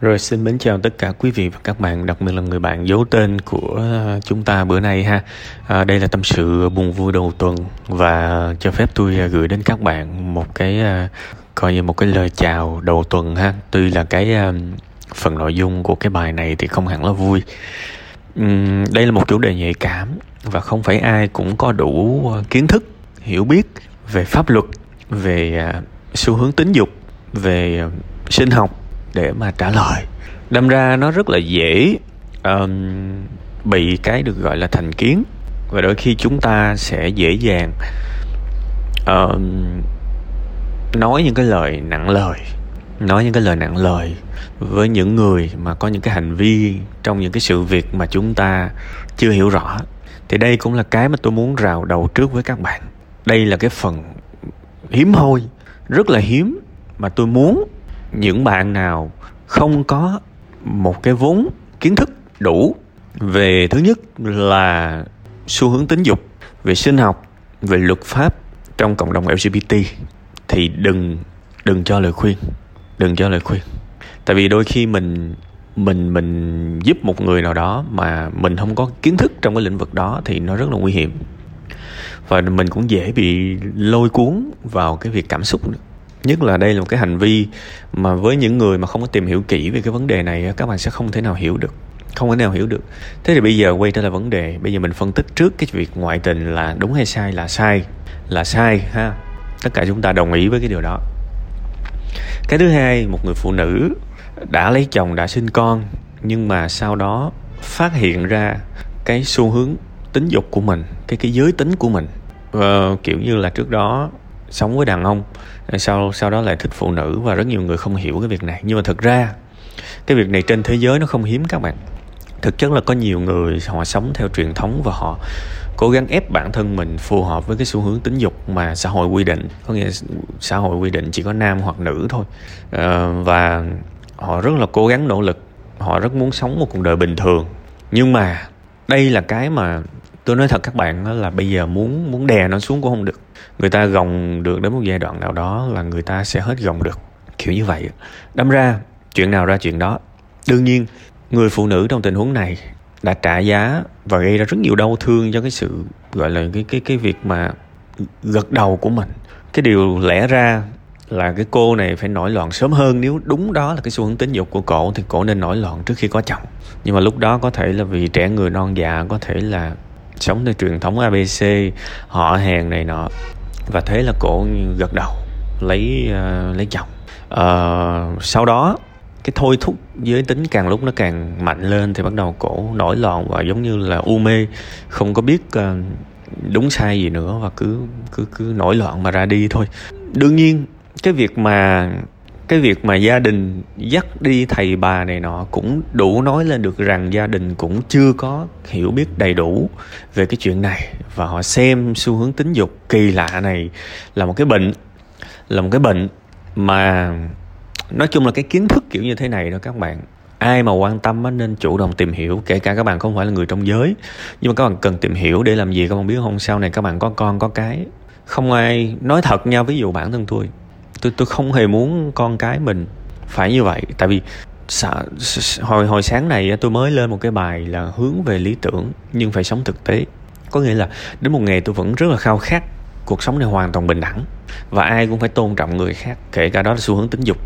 Rồi xin mến chào tất cả quý vị và các bạn, đặc biệt là người bạn giấu tên của chúng ta bữa nay ha. À, đây là tâm sự buồn vui đầu tuần và cho phép tôi gửi đến các bạn một cái à, coi như một cái lời chào đầu tuần ha. Tuy là cái à, phần nội dung của cái bài này thì không hẳn là vui. Uhm, đây là một chủ đề nhạy cảm và không phải ai cũng có đủ kiến thức, hiểu biết về pháp luật, về à, xu hướng tính dục, về sinh học để mà trả lời. Đâm ra nó rất là dễ um, bị cái được gọi là thành kiến. Và đôi khi chúng ta sẽ dễ dàng um, nói những cái lời nặng lời nói những cái lời nặng lời với những người mà có những cái hành vi trong những cái sự việc mà chúng ta chưa hiểu rõ. Thì đây cũng là cái mà tôi muốn rào đầu trước với các bạn. Đây là cái phần hiếm hoi rất là hiếm mà tôi muốn những bạn nào không có một cái vốn kiến thức đủ về thứ nhất là xu hướng tính dục, về sinh học, về luật pháp trong cộng đồng lgbt thì đừng đừng cho lời khuyên, đừng cho lời khuyên. Tại vì đôi khi mình mình mình giúp một người nào đó mà mình không có kiến thức trong cái lĩnh vực đó thì nó rất là nguy hiểm. Và mình cũng dễ bị lôi cuốn vào cái việc cảm xúc nữa nhất là đây là một cái hành vi mà với những người mà không có tìm hiểu kỹ về cái vấn đề này các bạn sẽ không thể nào hiểu được. Không thể nào hiểu được. Thế thì bây giờ quay trở lại vấn đề. Bây giờ mình phân tích trước cái việc ngoại tình là đúng hay sai là sai là sai ha. Tất cả chúng ta đồng ý với cái điều đó. Cái thứ hai một người phụ nữ đã lấy chồng đã sinh con nhưng mà sau đó phát hiện ra cái xu hướng tính dục của mình cái cái giới tính của mình. Ờ, kiểu như là trước đó sống với đàn ông sau sau đó lại thích phụ nữ và rất nhiều người không hiểu cái việc này. Nhưng mà thực ra cái việc này trên thế giới nó không hiếm các bạn. Thực chất là có nhiều người họ sống theo truyền thống và họ cố gắng ép bản thân mình phù hợp với cái xu hướng tính dục mà xã hội quy định. Có nghĩa xã hội quy định chỉ có nam hoặc nữ thôi. À, và họ rất là cố gắng nỗ lực. Họ rất muốn sống một cuộc đời bình thường. Nhưng mà đây là cái mà tôi nói thật các bạn đó là bây giờ muốn muốn đè nó xuống cũng không được. Người ta gồng được đến một giai đoạn nào đó là người ta sẽ hết gồng được. Kiểu như vậy đâm ra, chuyện nào ra chuyện đó. Đương nhiên, người phụ nữ trong tình huống này đã trả giá và gây ra rất nhiều đau thương cho cái sự, gọi là, cái cái cái việc mà gật đầu của mình. Cái điều lẽ ra là cái cô này phải nổi loạn sớm hơn. Nếu đúng đó là cái xu hướng tính dục của cổ thì cổ nên nổi loạn trước khi có chồng. Nhưng mà lúc đó có thể là vì trẻ người non già, có thể là sống theo truyền thống abc họ hàng này nọ. Và thế là cổ gật đầu lấy uh, lấy chồng. Uh, sau đó cái thôi thúc giới tính càng lúc nó càng mạnh lên thì bắt đầu cổ nổi loạn và giống như là u mê không có biết uh, đúng sai gì nữa và cứ cứ cứ nổi loạn mà ra đi thôi. Đương nhiên cái việc mà cái việc mà gia đình dắt đi thầy bà này nọ cũng đủ nói lên được rằng gia đình cũng chưa có hiểu biết đầy đủ về cái chuyện này. Và họ xem xu hướng tính dục kỳ lạ này là một cái bệnh, là một cái bệnh mà nói chung là cái kiến thức kiểu như thế này đó các bạn. Ai mà quan tâm nên chủ động tìm hiểu, kể cả các bạn không phải là người trong giới. Nhưng mà các bạn cần tìm hiểu để làm gì các bạn biết không? Sau này các bạn có con, có cái, không ai nói thật nha, ví dụ bản thân tôi tôi tôi không hề muốn con cái mình phải như vậy. Tại vì sợ, hồi hồi sáng này tôi mới lên một cái bài là hướng về lý tưởng nhưng phải sống thực tế. Có nghĩa là đến một ngày tôi vẫn rất là khao khát cuộc sống này hoàn toàn bình đẳng và ai cũng phải tôn trọng người khác, kể cả đó là xu hướng tính dục.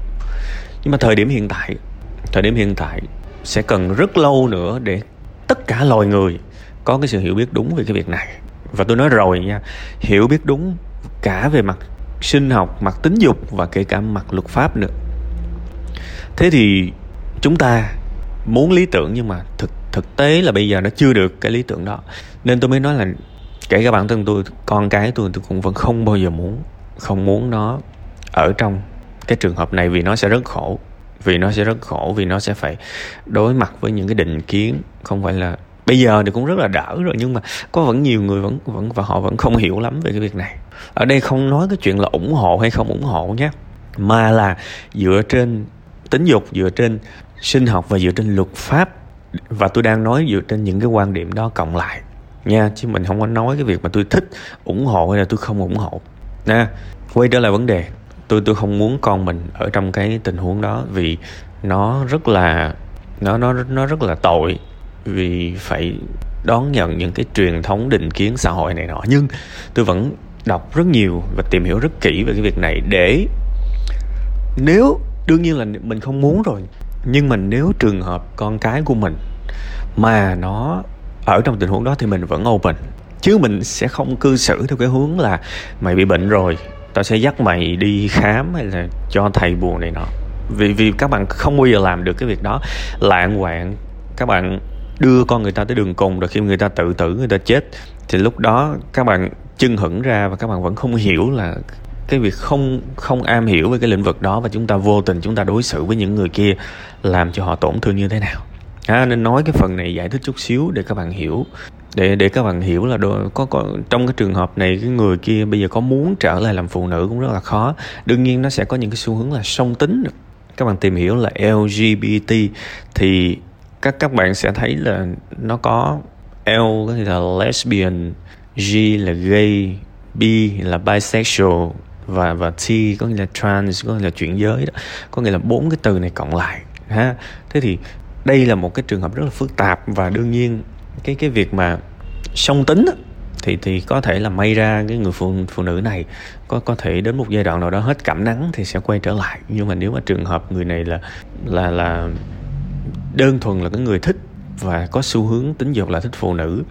Nhưng mà thời điểm hiện tại, thời điểm hiện tại sẽ cần rất lâu nữa để tất cả loài người có cái sự hiểu biết đúng về cái việc này. Và tôi nói rồi nha, hiểu biết đúng cả về mặt sinh học, mặt tính dục và kể cả mặt luật pháp nữa. Thế thì chúng ta muốn lý tưởng nhưng mà thực thực tế là bây giờ nó chưa được cái lý tưởng đó. Nên tôi mới nói là kể cả bản thân tôi, con cái tôi tôi cũng vẫn không bao giờ muốn, không muốn nó ở trong cái trường hợp này vì nó sẽ rất khổ, vì nó sẽ rất khổ, vì nó sẽ phải đối mặt với những cái định kiến không phải là bây giờ thì cũng rất là đỡ rồi, nhưng mà có vẫn nhiều người vẫn vẫn, và họ vẫn không hiểu lắm về cái việc này. Ở đây không nói cái chuyện là ủng hộ hay không ủng hộ nhé, mà là dựa trên tính dục, dựa trên sinh học và dựa trên luật pháp. Và tôi đang nói dựa trên những cái quan điểm đó cộng lại nha, chứ mình không có nói cái việc mà tôi thích ủng hộ hay là tôi không ủng hộ. Nè quay trở lại vấn đề, tôi tôi không muốn con mình ở trong cái tình huống đó vì nó rất là, nó nó nó rất là tội vì phải đón nhận những cái truyền thống định kiến xã hội này nọ. Nhưng tôi vẫn đọc rất nhiều và tìm hiểu rất kỹ về cái việc này để nếu, đương nhiên là mình không muốn rồi, nhưng mà nếu trường hợp con cái của mình mà nó ở trong tình huống đó thì mình vẫn open. Chứ mình sẽ không cư xử theo cái hướng là mày bị bệnh rồi, tao sẽ dắt mày đi khám hay là cho thầy buồn này nọ. Vì vì các bạn không bao giờ làm được cái việc đó. Lạng quạng, các bạn đưa con người ta tới đường cùng rồi khi người ta tự tử người ta chết thì lúc đó các bạn chân hững ra và các bạn vẫn không hiểu là cái việc không không am hiểu về cái lĩnh vực đó và chúng ta vô tình chúng ta đối xử với những người kia làm cho họ tổn thương như thế nào. À, nên nói cái phần này giải thích chút xíu để các bạn hiểu để để các bạn hiểu là đồ, có có trong cái trường hợp này cái người kia bây giờ có muốn trở lại làm phụ nữ cũng rất là khó. Đương nhiên nó sẽ có những cái xu hướng là song tính. Các bạn tìm hiểu là LGBT thì các các bạn sẽ thấy là nó có L, có nghĩa là lesbian, G là gay, B là bisexual và và T có nghĩa là trans, có nghĩa là chuyển giới đó. Có nghĩa là bốn cái từ này cộng lại, ha. Thế thì đây là một cái trường hợp rất là phức tạp và đương nhiên cái cái việc mà song tính thì thì có thể là may ra cái người phụ phụ nữ này có có thể đến một giai đoạn nào đó hết cảm nắng thì sẽ quay trở lại. Nhưng mà nếu mà trường hợp người này là là là đơn thuần là cái người thích và có xu hướng tính dục là thích phụ nữ,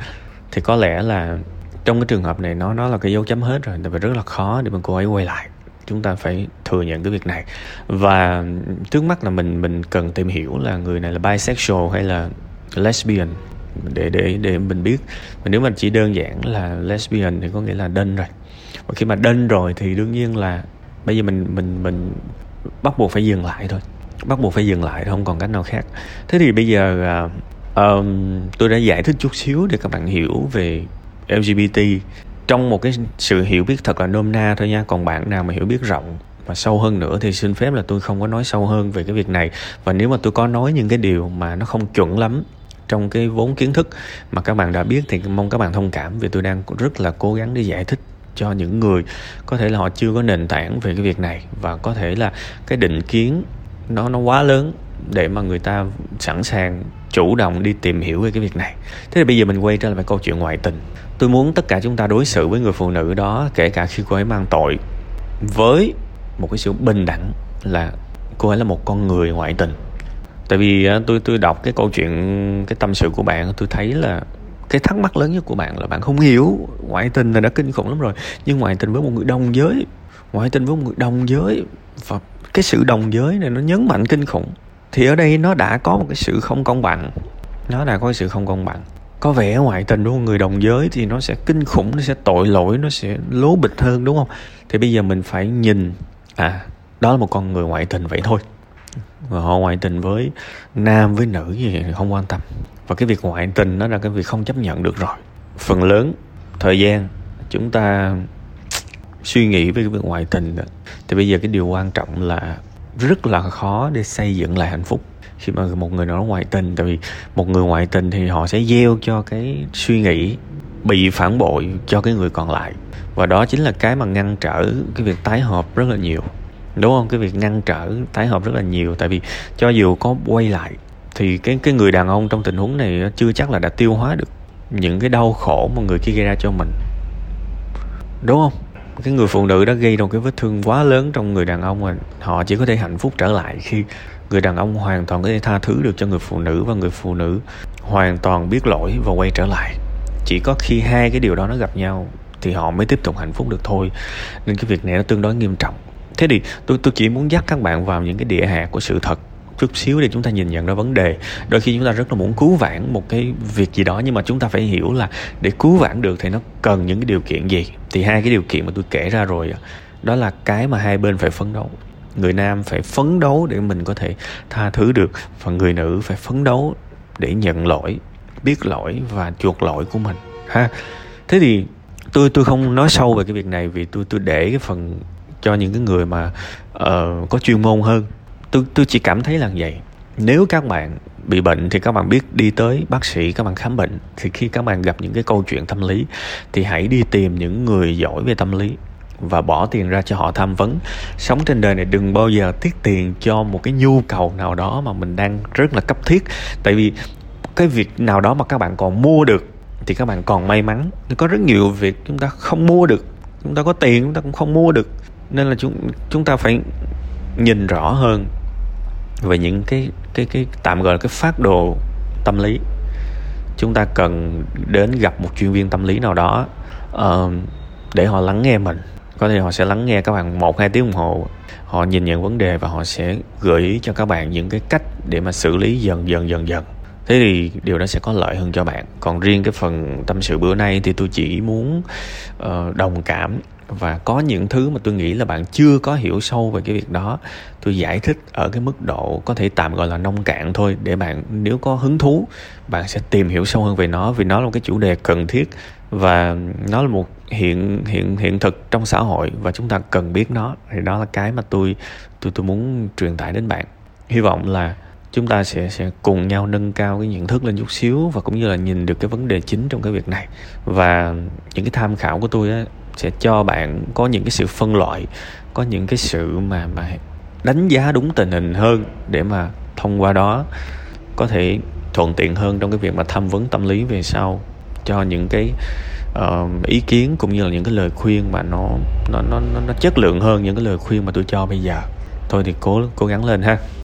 thì có lẽ là trong cái trường hợp này nó nó là cái dấu chấm hết rồi, tại vì rất là khó để mà cô ấy quay lại. Chúng ta phải thừa nhận cái việc này. Và trước mắt là mình mình cần tìm hiểu là người này là bisexual hay là lesbian, để để để mình biết. Và nếu mà chỉ đơn giản là lesbian thì có nghĩa là đơn rồi. Và khi mà đơn rồi thì đương nhiên là bây giờ mình mình mình bắt buộc phải dừng lại thôi bắt buộc phải dừng lại không còn cách nào khác. Thế thì bây giờ uh, um, tôi đã giải thích chút xíu để các bạn hiểu về LGBT trong một cái sự hiểu biết thật là nôm na thôi nha còn bạn nào mà hiểu biết rộng và sâu hơn nữa thì xin phép là tôi không có nói sâu hơn về cái việc này. Và nếu mà tôi có nói những cái điều mà nó không chuẩn lắm trong cái vốn kiến thức mà các bạn đã biết thì mong các bạn thông cảm vì tôi đang rất là cố gắng để giải thích cho những người có thể là họ chưa có nền tảng về cái việc này. Và có thể là cái định kiến nó nó quá lớn để mà người ta sẵn sàng chủ động đi tìm hiểu về cái việc này. Thế thì bây giờ mình quay trở lại câu chuyện ngoại tình. Tôi muốn tất cả chúng ta đối xử với người phụ nữ đó, kể cả khi cô ấy mang tội, với một cái sự bình đẳng là cô ấy là một con người ngoại tình. Tại vì à, tôi tôi đọc cái câu chuyện, cái tâm sự của bạn, tôi thấy là cái thắc mắc lớn nhất của bạn là bạn không hiểu ngoại tình là đã kinh khủng lắm rồi. Nhưng ngoại tình với một người đồng giới, ngoại tình với một người đồng giới và cái sự đồng giới này nó nhấn mạnh kinh khủng. Thì ở đây nó đã có một cái sự không công bằng. Nó đã có cái sự không công bằng. Có vẻ ngoại tình của người đồng giới thì nó sẽ kinh khủng, nó sẽ tội lỗi, nó sẽ lố bịch hơn, đúng không? Thì bây giờ mình phải nhìn à đó là một con người ngoại tình vậy thôi. Và họ ngoại tình với nam, với nữ gì không quan tâm. Và cái việc ngoại tình nó là cái việc không chấp nhận được rồi. Phần lớn thời gian chúng ta suy nghĩ về cái việc ngoại tình đó. thì bây giờ cái điều quan trọng là rất là khó để xây dựng lại hạnh phúc khi mà một người nào đó ngoại tình. Tại vì một người ngoại tình thì họ sẽ gieo cho cái suy nghĩ, bị phản bội cho cái người còn lại. Và đó chính là cái mà ngăn trở cái việc tái hợp rất là nhiều. Đúng không? Cái việc ngăn trở, tái hợp rất là nhiều. Tại vì cho dù có quay lại, thì cái cái người đàn ông trong tình huống này chưa chắc là đã tiêu hóa được những cái đau khổ mà người kia gây ra cho mình. Đúng không? Cái người phụ nữ đã gây ra một cái vết thương quá lớn trong người đàn ông mà họ chỉ có thể hạnh phúc trở lại khi người đàn ông hoàn toàn có thể tha thứ được cho người phụ nữ và người phụ nữ hoàn toàn biết lỗi và quay trở lại. Chỉ có khi hai cái điều đó nó gặp nhau thì họ mới tiếp tục hạnh phúc được thôi. Nên cái việc này nó tương đối nghiêm trọng. Thế thì tôi tôi chỉ muốn dắt các bạn vào những cái địa hạt của sự thật chút xíu để chúng ta nhìn nhận ra vấn đề. Đôi khi chúng ta rất là muốn cứu vãn một cái việc gì đó nhưng mà chúng ta phải hiểu là để cứu vãn được thì nó cần những cái điều kiện gì? Thì hai cái điều kiện mà tôi kể ra rồi đó là cái mà hai bên phải phấn đấu. Người nam phải phấn đấu để mình có thể tha thứ được và người nữ phải phấn đấu để nhận lỗi biết lỗi và chuộc lỗi của mình ha. Thế thì tôi tôi không nói sâu về cái việc này vì tôi tôi để cái phần cho những cái người mà uh, có chuyên môn hơn tôi tôi chỉ cảm thấy là vậy. Nếu các bạn bị bệnh thì các bạn biết đi tới bác sĩ, các bạn khám bệnh. Thì khi các bạn gặp những cái câu chuyện tâm lý thì hãy đi tìm những người giỏi về tâm lý và bỏ tiền ra cho họ tham vấn. Sống trên đời này đừng bao giờ tiết tiền cho một cái nhu cầu nào đó mà mình đang rất là cấp thiết. Tại vì cái việc nào đó mà các bạn còn mua được thì các bạn còn may mắn. Có rất nhiều việc chúng ta không mua được. Chúng ta có tiền, chúng ta cũng không mua được. Nên là chúng chúng ta phải nhìn rõ hơn về những cái cái cái tạm gọi là cái phát đồ tâm lý. Chúng ta cần đến gặp một chuyên viên tâm lý nào đó uh, để họ lắng nghe mình. Có thể họ sẽ lắng nghe các bạn một hai tiếng đồng hồ. Họ nhìn nhận vấn đề và họ sẽ gợi ý cho các bạn những cái cách để mà xử lý dần dần dần dần. Thế thì điều đó sẽ có lợi hơn cho bạn. Còn riêng cái phần tâm sự bữa nay thì tôi chỉ muốn uh, đồng cảm và có những thứ mà tôi nghĩ là bạn chưa có hiểu sâu về cái việc đó. Tôi giải thích ở cái mức độ có thể tạm gọi là nông cạn thôi để bạn nếu có hứng thú bạn sẽ tìm hiểu sâu hơn về nó vì nó là một cái chủ đề cần thiết và nó là một hiện hiện hiện thực trong xã hội và chúng ta cần biết nó. Thì đó là cái mà tôi tôi tôi muốn truyền tải đến bạn. Hy vọng là chúng ta sẽ sẽ cùng nhau nâng cao cái nhận thức lên chút xíu và cũng như là nhìn được cái vấn đề chính trong cái việc này. Và những cái tham khảo của tôi á, sẽ cho bạn có những cái sự phân loại có những cái sự mà mà đánh giá đúng tình hình hơn để mà thông qua đó có thể thuận tiện hơn trong cái việc mà tham vấn tâm lý về sau cho những cái uh, ý kiến cũng như là những cái lời khuyên mà nó nó nó nó chất lượng hơn những cái lời khuyên mà tôi cho bây giờ. Thôi thì cố cố gắng lên ha.